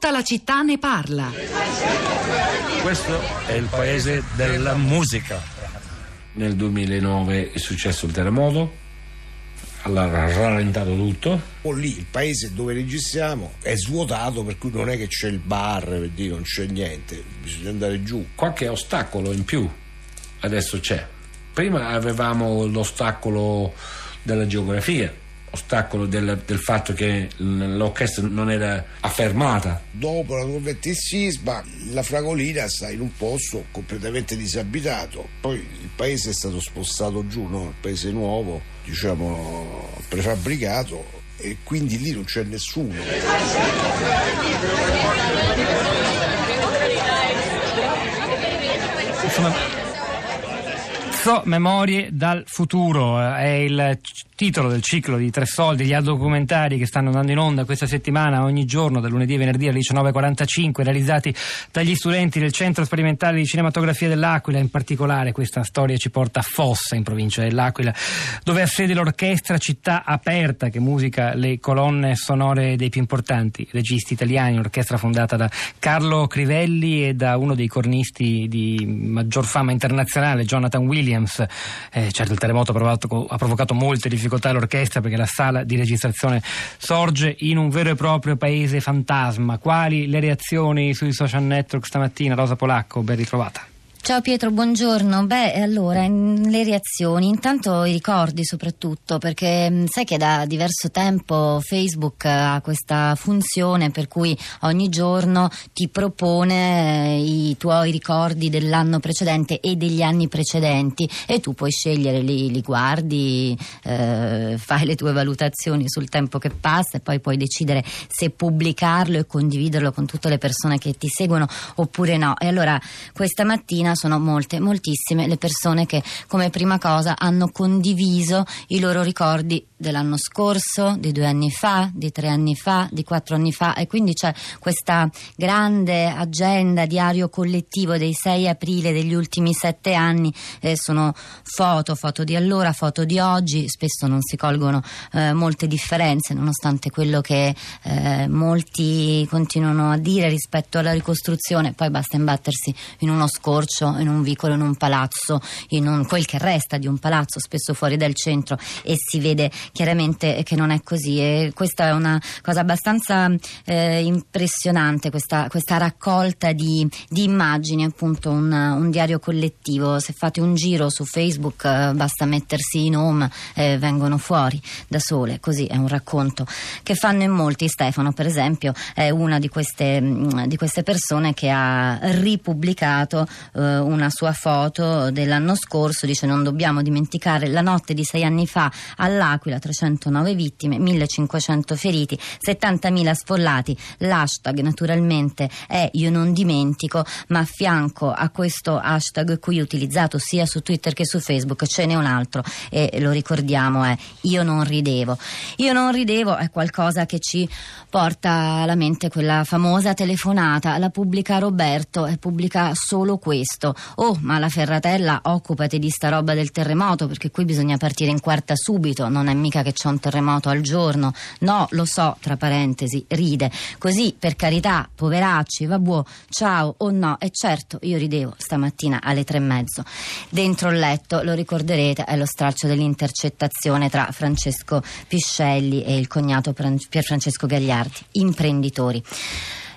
Tutta la città ne parla. Questo è il paese della musica. Nel 2009 è successo il terremoto, allora ha rallentato tutto. O lì il paese dove registriamo è svuotato, per cui non è che c'è il bar, per dire, non c'è niente, bisogna andare giù. Qualche ostacolo in più adesso c'è. Prima avevamo l'ostacolo della geografia ostacolo del, del, fatto che l'orchestra non era affermata. Dopo la tormenta e sisma, la Fragolina sta in un posto completamente disabitato. Poi il paese è stato spostato giù, no? il paese nuovo, diciamo prefabbricato, e quindi lì non c'è nessuno. Insomma, Memorie dal futuro è il titolo del ciclo di Tre Soldi, gli documentari che stanno andando in onda questa settimana ogni giorno, da lunedì a venerdì alle 19.45, realizzati dagli studenti del Centro Sperimentale di Cinematografia dell'Aquila. In particolare questa storia ci porta a Fossa, in provincia dell'Aquila, dove ha sede l'orchestra Città Aperta, che musica le colonne sonore dei più importanti registi italiani, un'orchestra fondata da Carlo Crivelli e da uno dei cornisti di maggior fama internazionale, Jonathan Williams. Eh, certo il terremoto ha provocato, ha provocato molte difficoltà difficoltà l'orchestra perché la sala di registrazione sorge in un vero e proprio paese fantasma. Quali le reazioni sui social network stamattina? Rosa Polacco, ben ritrovata. Ciao Pietro, buongiorno. Beh, allora, le reazioni, intanto i ricordi soprattutto, perché mm, sai che da diverso tempo Facebook ha questa funzione per cui ogni giorno ti propone eh, i tuoi ricordi dell'anno precedente e degli anni precedenti e tu puoi scegliere, li, li guardi, eh, fai le tue valutazioni sul tempo che passa e poi puoi decidere se pubblicarlo e condividerlo con tutte le persone che ti seguono oppure no. E allora questa mattina sono molte, moltissime le persone che come prima cosa hanno condiviso i loro ricordi dell'anno scorso, di due anni fa, di tre anni fa, di quattro anni fa. E quindi c'è questa grande agenda diario collettivo dei 6 aprile degli ultimi sette anni, eh, sono foto, foto di allora, foto di oggi, spesso non si colgono eh, molte differenze nonostante quello che eh, molti continuano a dire rispetto alla ricostruzione, poi basta imbattersi in uno scorcio, in un vicolo, in un palazzo, in un, quel che resta di un palazzo, spesso fuori dal centro e si vede chiaramente che non è così e questa è una cosa abbastanza eh, impressionante, questa, questa raccolta di, di, immagini, appunto un, un, diario collettivo. Se fate un giro su Facebook eh, basta mettersi in home, eh, vengono fuori da sole, così è un racconto che fanno in molti. Stefano, per esempio, è una di queste, mm, di queste persone che ha ripubblicato eh, una sua foto dell'anno scorso, dice non dobbiamo dimenticare la notte di sei anni fa all'Aquila 309 vittime, 1500 feriti, 70.000 sfollati. L'hashtag naturalmente è io non dimentico, ma a fianco a questo hashtag qui utilizzato sia su Twitter che su Facebook ce n'è un altro e lo ricordiamo è io non ridevo. Io non ridevo è qualcosa che ci porta alla mente quella famosa telefonata, la pubblica Roberto e pubblica solo questo. Oh, ma la Ferratella occupati di sta roba del terremoto perché qui bisogna partire in quarta subito, non è mica mica che c'è un terremoto al giorno. No, lo so, tra parentesi, ride. Così, per carità, poveracci, va buo, ciao o no. E certo, io ridevo stamattina alle tre e mezzo. Dentro il letto, lo ricorderete, è lo stralcio dell'intercettazione tra Francesco Piscelli e il cognato Pier Francesco Gagliardi, imprenditori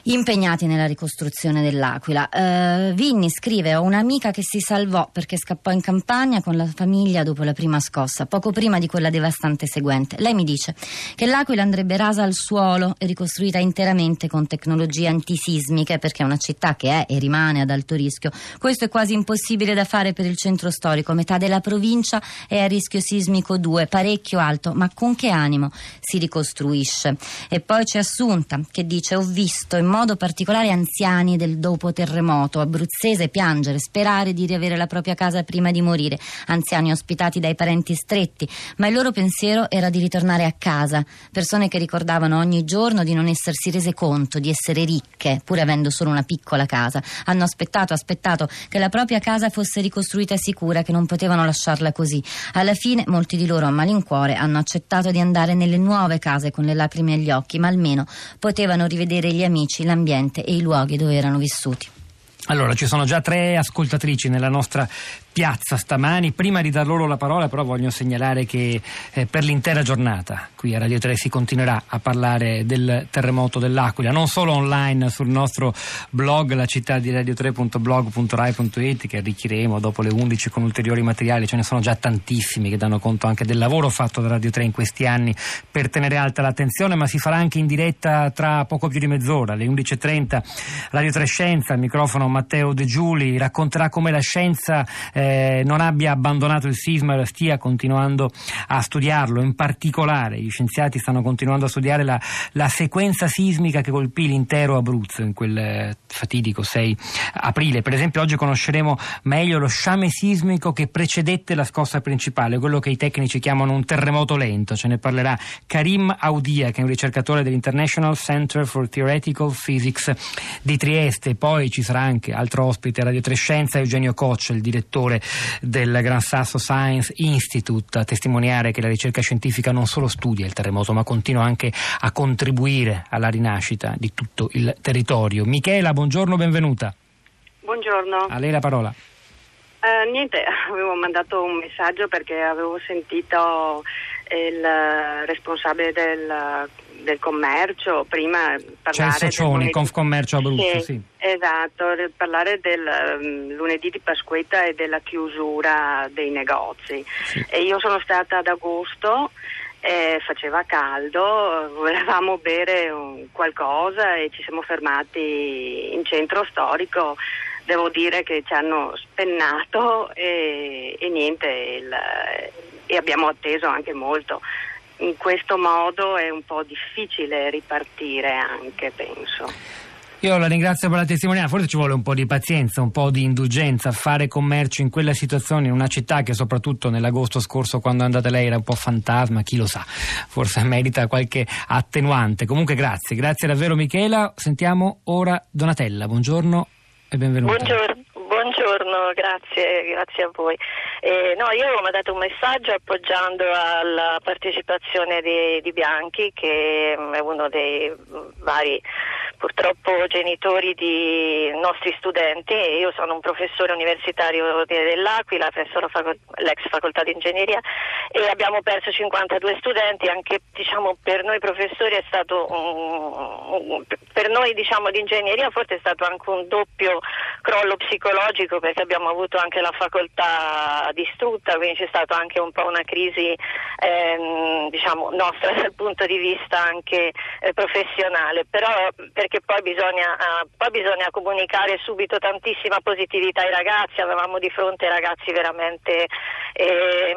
impegnati nella ricostruzione dell'Aquila. Uh, Vinni scrive: Ho un'amica che si salvò perché scappò in campagna con la famiglia dopo la prima scossa, poco prima di quella devastante seguente. Lei mi dice che l'Aquila andrebbe rasa al suolo e ricostruita interamente con tecnologie antisismiche perché è una città che è e rimane ad alto rischio. Questo è quasi impossibile da fare per il centro storico. Metà della provincia è a rischio sismico 2, parecchio alto, ma con che animo si ricostruisce? E poi c'è Assunta che dice: Ho visto in modo particolare anziani del dopo terremoto abruzzese piangere, sperare di riavere la propria casa prima di morire, anziani ospitati dai parenti stretti, ma il loro pensiero era di ritornare a casa, persone che ricordavano ogni giorno di non essersi rese conto di essere ricche pur avendo solo una piccola casa, hanno aspettato, aspettato che la propria casa fosse ricostruita sicura, che non potevano lasciarla così. Alla fine, molti di loro a malincuore hanno accettato di andare nelle nuove case con le lacrime agli occhi, ma almeno potevano rivedere gli amici, l'ambiente e i luoghi dove erano vissuti. Allora, ci sono già tre ascoltatrici nella nostra piazza stamani. Prima di dar loro la parola, però, voglio segnalare che eh, per l'intera giornata qui a Radio 3 si continuerà a parlare del terremoto dell'Aquila, non solo online sul nostro blog, la città di radio3.blog.rai.it, che arricchiremo dopo le 11 con ulteriori materiali. Ce ne sono già tantissimi che danno conto anche del lavoro fatto da Radio 3 in questi anni per tenere alta l'attenzione, ma si farà anche in diretta tra poco più di mezz'ora, alle 11.30. Radio 3 Scienza, al microfono Matteo De Giuli, racconterà come la scienza. Eh, non abbia abbandonato il sisma e stia continuando a studiarlo. In particolare gli scienziati stanno continuando a studiare la, la sequenza sismica che colpì l'intero Abruzzo in quel eh, fatidico 6 aprile. Per esempio oggi conosceremo meglio lo sciame sismico che precedette la scossa principale, quello che i tecnici chiamano un terremoto lento. Ce ne parlerà Karim Audia, che è un ricercatore dell'International Center for Theoretical Physics di Trieste. Poi ci sarà anche altro ospite a Radio Trescenza, Eugenio Coccia, il direttore del Gran Sasso Science Institute, a testimoniare che la ricerca scientifica non solo studia il terremoto, ma continua anche a contribuire alla rinascita di tutto il territorio. Michela, buongiorno, benvenuta. Buongiorno. A lei la parola. Uh, niente, avevo mandato un messaggio perché avevo sentito il responsabile del, del commercio prima parlare Celso Cioni, Confcommercio Abruzzo, sì, sì. Esatto, parlare del um, lunedì di Pasquetta e della chiusura dei negozi. Sì. E io sono stata ad agosto eh, faceva caldo, volevamo bere un, qualcosa e ci siamo fermati in centro storico devo dire che ci hanno spennato e, e niente, il, e abbiamo atteso anche molto. In questo modo è un po' difficile ripartire anche, penso. Io la ringrazio per la testimonianza, forse ci vuole un po' di pazienza, un po' di indulgenza, fare commercio in quella situazione, in una città che soprattutto nell'agosto scorso quando è andata lei era un po' fantasma, chi lo sa, forse merita qualche attenuante. Comunque grazie, grazie davvero Michela. Sentiamo ora Donatella, buongiorno e benvenuta. Buongiorno. Buongiorno, grazie, grazie a voi. Eh, no, io ho mandato un messaggio appoggiando alla partecipazione di, di Bianchi, che è uno dei vari purtroppo genitori di nostri studenti io sono un professore universitario dell'Aquila, presso l'ex facoltà di ingegneria e abbiamo perso 52 studenti, anche diciamo, per noi professori è stato un, per noi diciamo, di ingegneria forse è stato anche un doppio crollo psicologico perché abbiamo avuto anche la facoltà distrutta, quindi c'è stata anche un po' una crisi ehm, diciamo, nostra dal punto di vista anche eh, professionale, però per perché poi bisogna, uh, poi bisogna, comunicare subito tantissima positività ai ragazzi, avevamo di fronte ragazzi veramente, eh,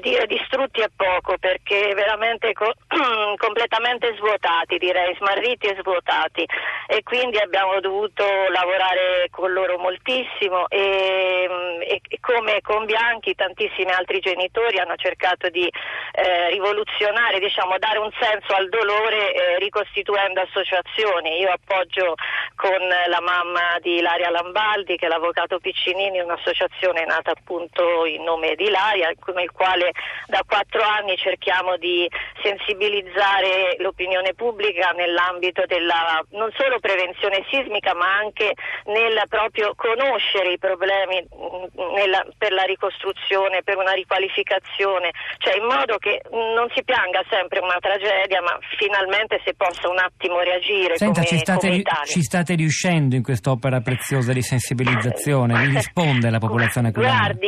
dire distrutti è poco perché veramente co- completamente svuotati direi, smarriti e svuotati. E quindi abbiamo dovuto lavorare con loro moltissimo e, e, e come con Bianchi tantissimi altri genitori hanno cercato di eh, rivoluzionare, diciamo, dare un senso al dolore eh, ricostituendo associazioni io appoggio con la mamma di Ilaria Lambaldi, che è l'avvocato Piccinini, un'associazione nata appunto in nome di Ilaria, con il quale da quattro anni cerchiamo di sensibilizzare l'opinione pubblica nell'ambito della non solo prevenzione sismica, ma anche nel proprio conoscere i problemi mm, nella, per la ricostruzione, per una riqualificazione, cioè in modo che non si pianga sempre una tragedia, ma finalmente si possa un attimo reagire. Senta, come, ci, state, ci state riuscendo in quest'opera preziosa di sensibilizzazione? Vi risponde la popolazione aquilana? Guardi,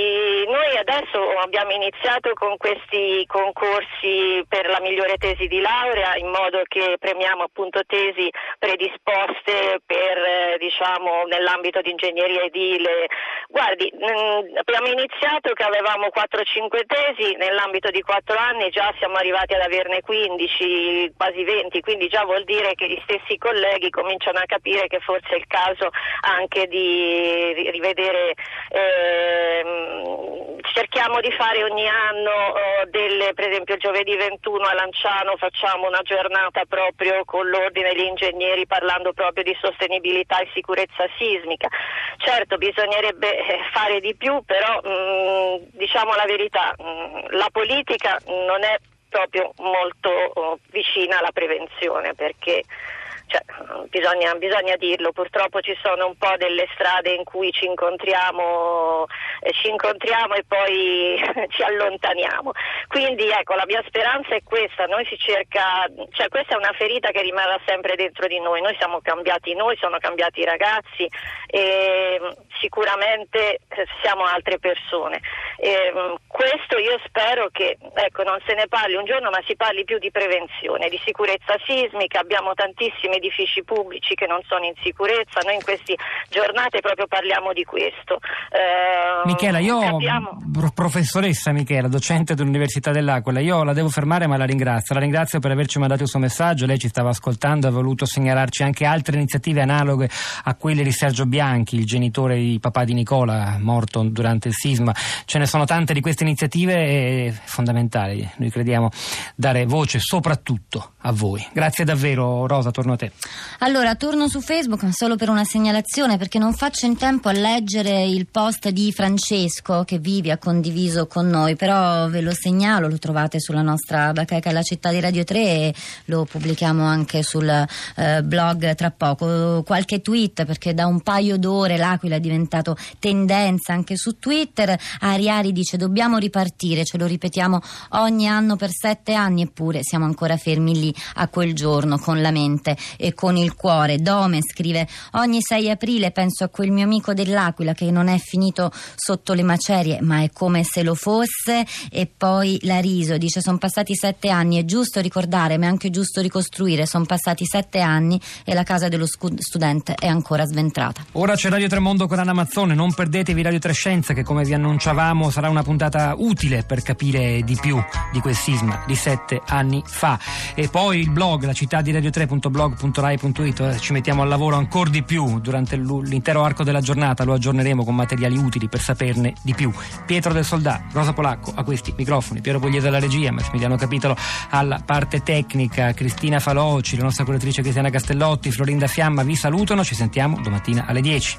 noi adesso abbiamo iniziato con questi concorsi per la migliore tesi di laurea in modo che premiamo appunto tesi predisposte per, eh, diciamo, nell'ambito di ingegneria edile. Guardi, mh, mm, abbiamo iniziato che avevamo 4-5 tesi, nell'ambito di 4 anni già siamo arrivati ad averne 15, quasi 20, quindi già vuol dire che gli stessi colleghi cominciano a capire che forse è il caso anche di rivedere, eh, cerchiamo di fare ogni anno oh, delle, per esempio giovedì 21 a Lanciano facciamo una giornata proprio con l'ordine degli ingegneri parlando proprio di sostenibilità e sicurezza sismica. Certo bisognerebbe eh, fare di più, però mh, mm, diciamo la verità, mh, mm, la politica non è proprio molto oh, vicina alla prevenzione perché cioè, bisogna, bisogna, dirlo, purtroppo ci sono un po' delle strade in cui ci incontriamo, eh, ci incontriamo e poi ci allontaniamo. Quindi ecco, la mia speranza è questa, noi si cerca, cioè questa è una ferita che rimarrà sempre dentro di noi, noi siamo cambiati noi, sono cambiati i ragazzi e mm, sicuramente eh, siamo altre persone. E, mm, questo io spero che ecco, non se ne parli un giorno ma si parli più di prevenzione, di sicurezza sismica, abbiamo tantissimi edifici pubblici che non sono in sicurezza, noi in queste giornate proprio parliamo di questo. Eh, Michela, io, capiamo... professoressa Michela, docente dell'Università dell'Aquila, io la devo fermare ma la ringrazio, la ringrazio per averci mandato il suo messaggio, lei ci stava ascoltando, ha voluto segnalarci anche altre iniziative analoghe a quelle di Sergio Bianchi, il genitore di papà di Nicola, morto durante il sisma. Ce ne sono tante di queste iniziative e fondamentali, noi crediamo, dare voce soprattutto a voi. Grazie davvero Rosa, torno a te. Allora, torno su Facebook solo per una segnalazione perché non faccio in tempo a leggere il post di Francesco che Vivi ha condiviso con noi, però ve lo segnalo, lo trovate sulla nostra bacheca La città di Radio 3 e lo pubblichiamo anche sul eh, blog tra poco. Qualche tweet perché da un paio d'ore l'Aquila è diventato tendenza anche su Twitter. Ariari dice dobbiamo ripartire, ce lo ripetiamo ogni anno per sette anni eppure siamo ancora fermi lì a quel giorno con la mente e con il cuore. Dome scrive: Ogni 6 aprile penso a quel mio amico dell'Aquila che non è finito sotto le macerie, ma è come se lo fosse. E poi la riso dice: Sono passati sette anni, è giusto ricordare, ma è anche giusto ricostruire. Sono passati sette anni e la casa dello studente è ancora sventrata. Ora c'è Radio Tremondo con Anna Mazzone. Non perdetevi Radio Trescenza, che come vi annunciavamo sarà una puntata utile per capire di più di quel sisma di sette anni fa. E poi il blog, la città di Radio 3 www.rai.it eh, ci mettiamo al lavoro ancora di più durante l'intero arco della giornata, lo aggiorneremo con materiali utili per saperne di più. Pietro del Soldà, Rosa Polacco a questi microfoni, Piero Pogliese alla regia, Massimiliano Capitolo alla parte tecnica, Cristina Faloci, la nostra curatrice Cristiana Castellotti, Florinda Fiamma vi salutano, ci sentiamo domattina alle 10.